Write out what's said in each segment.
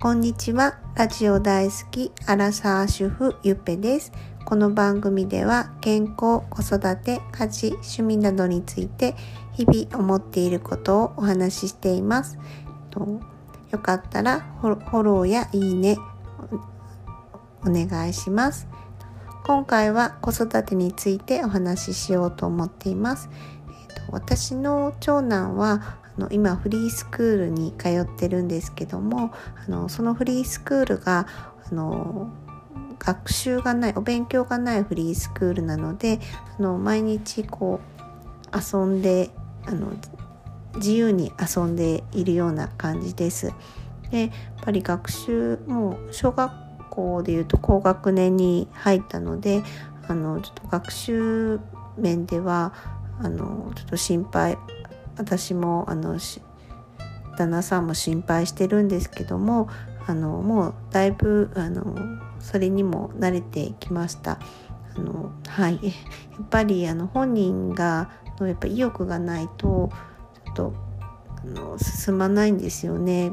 こんにちは。ラジオ大好きアラサー主婦ゆっぺです。この番組では健康、子育て、家事、趣味などについて日々思っていることをお話ししています。よかったらフォローやいいねお願いします。今回は子育てについてお話ししようと思っています。私の長男はの今フリースクールに通ってるんですけどもあのそのフリースクールがあの学習がないお勉強がないフリースクールなのであの毎日こう遊んであの自由に遊んでいるような感じです。でやっぱり学習もう小学校でいうと高学年に入ったのであのちょっと学習面ではあのちょっと心配私もあの旦那さんも心配してるんですけどもあのもうだいぶあのそれにも慣れてきました。あのはい、やっぱりあの本人がのやっぱ意欲がないとちょっとあの進まないんですよね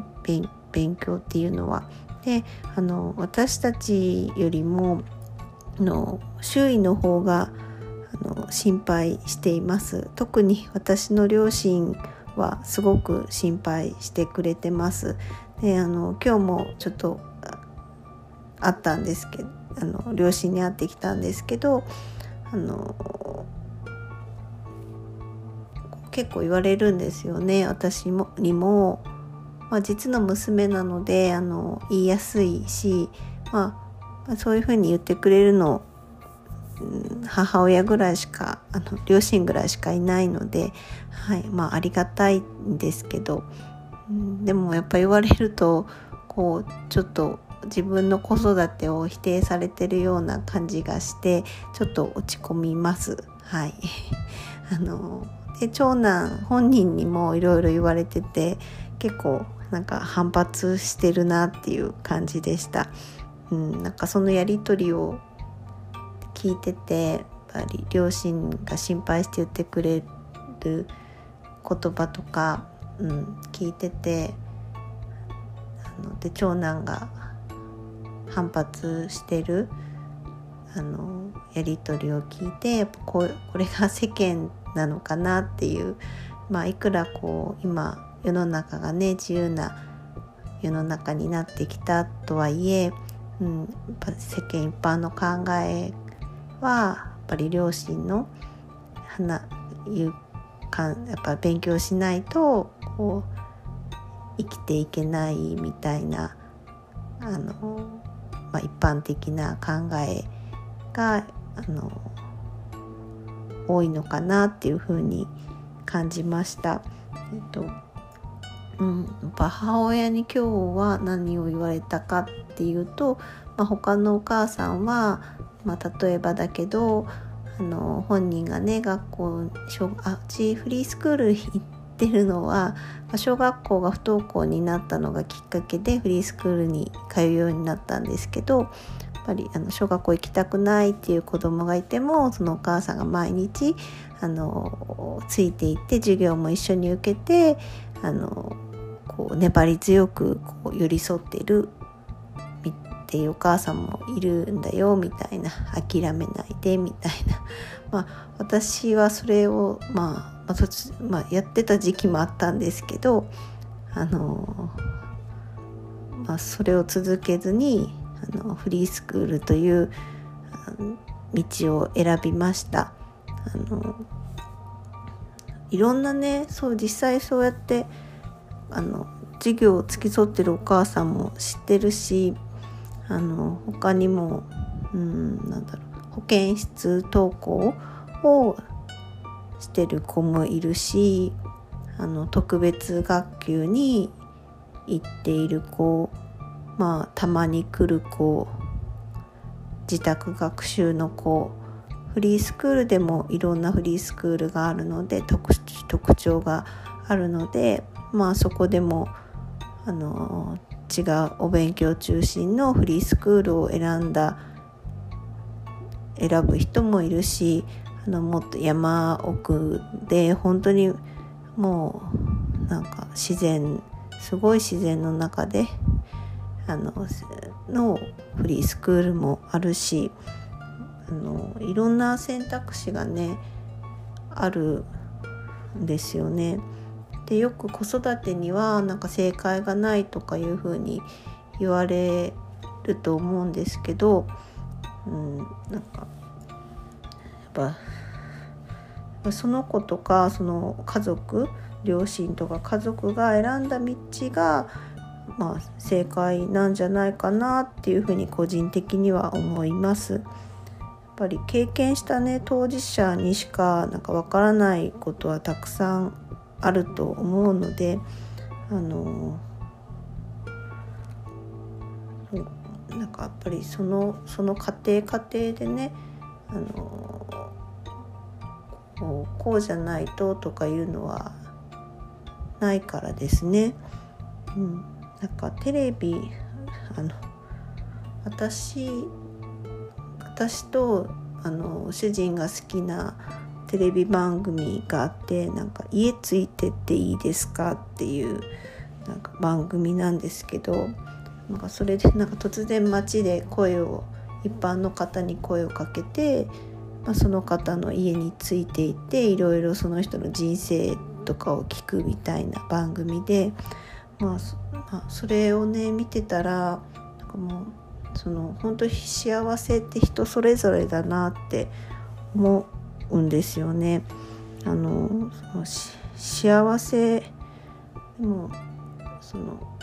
勉強っていうのは。であの私たちよりもの周囲の方があの心配しています。特に私の両親はすごく心配してくれてます。であの今日もちょっとあったんですけどあの両親に会ってきたんですけどあの結構言われるんですよね。私もにも、まあ、実の娘なのであの言いやすいし、まあ、そういうふうに言ってくれるの母親ぐらいしかあの両親ぐらいしかいないので、はいまあ、ありがたいんですけど、うん、でもやっぱ言われるとこうちょっと自分の子育てを否定されてるような感じがしてちょっと落ち込みます。はい、あので長男本人にもいろいろ言われてて結構なんか反発してるなっていう感じでした。うん、なんかそのやり取りを聞いててやっぱり両親が心配して言ってくれる言葉とか、うん、聞いててあので長男が反発してるあのやり取りを聞いてやっぱこうこれが世間なのかなっていう、まあ、いくらこう今世の中がね自由な世の中になってきたとはいえ、うん、やっぱ世間一般の考えはやっぱり両親の話いうかんやっぱ勉強しないとこう生きていけないみたいなあの、まあ、一般的な考えがあの多いのかなっていうふうに感じました。えっとうん、やっぱ母親に今日は何を言われたかっていうと、まあ、他のお母さんはまあ、例えばだけどあの本人がね学校あうちフリースクール行ってるのは小学校が不登校になったのがきっかけでフリースクールに通うようになったんですけどやっぱりあの小学校行きたくないっていう子供がいてもそのお母さんが毎日あのついていって授業も一緒に受けてあのこう粘り強くこう寄り添っているっていうお母さんもいるんだよみたいな諦めないでみたいな まあ私はそれをまあ、まあ、やってた時期もあったんですけどあのまあ、それを続けずにあのフリースクールという道を選びました。あのいろんなねそう実際そうやってあの授業を付き添ってるお母さんも知ってるしあの他にもうんなんだろう保健室登校をしてる子もいるしあの特別学級に行っている子まあたまに来る子自宅学習の子フリースクールでもいろんなフリースクールがあるので特徴があるのでまあそこでもあの違うお勉強中心のフリースクールを選んだ選ぶ人もいるしあのもっと山奥で本当にもうなんか自然すごい自然の中であののフリースクールもあるしあのいろんな選択肢がねあるんですよね。でよく子育てにはなんか正解がないとかいうふうに言われると思うんですけど、うん、なんかやっぱその子とかその家族両親とか家族が選んだ道が、まあ、正解なんじゃないかなっていうふうに個人的には思います。やっぱり経験したね当事者にしかなんかわからないことはたくさんあると思うのであのなんかやっぱりそのその家庭家庭でねあのこうこうじゃないととかいうのはないからですね。うん、なんかテレビあの私私とあの主人が好きなテレビ番組があってなんか「家ついてっていいですか?」っていうなんか番組なんですけどなんかそれでなんか突然街で声を一般の方に声をかけて、まあ、その方の家についていっていろいろその人の人生とかを聞くみたいな番組で、まあ、まあ、それをね見てたらなんかもうその本当に幸せって人それぞれだなって思うんですよね。あのその幸せでもその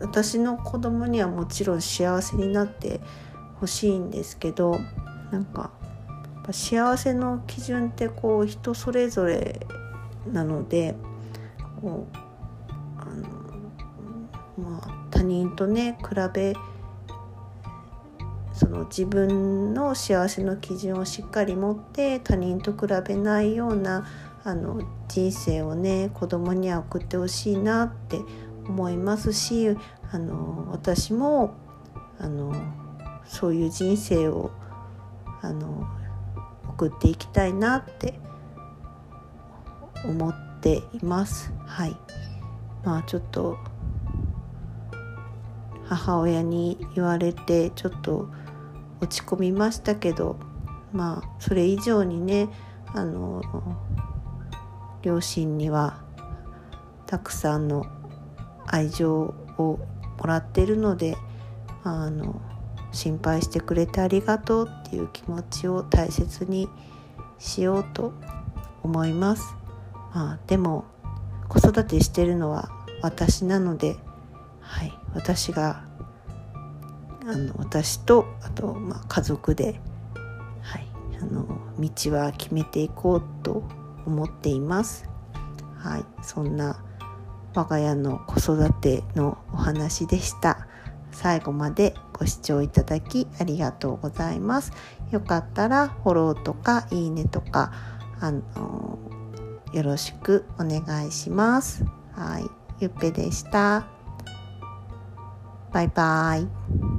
私の子供にはもちろん幸せになってほしいんですけどなんか幸せの基準ってこう人それぞれなのでこうあの、まあ、他人とね比べの自分の幸せの基準をしっかり持って他人と比べないようなあの人生をね子供には送ってほしいなって思いますしあの私もあのそういう人生をあの送っていきたいなって思っています。はい、まあちょっと母親に言われてちょっと落ち込みましたけどまあそれ以上にねあの両親にはたくさんの愛情をもらってるのであの心配してくれてありがとうっていう気持ちを大切にしようと思います。まあ、でも子育てしてるのは私なので、はい、私があの私とあと、まあ、家族で、はい、あの道は決めていこうと思っています。はい、そんな我が家の子育てのお話でした。最後までご視聴いただきありがとうございます。よかったらフォローとかいいねとかあのよろしくお願いします。はい、ゆっぺでした。バイバイ。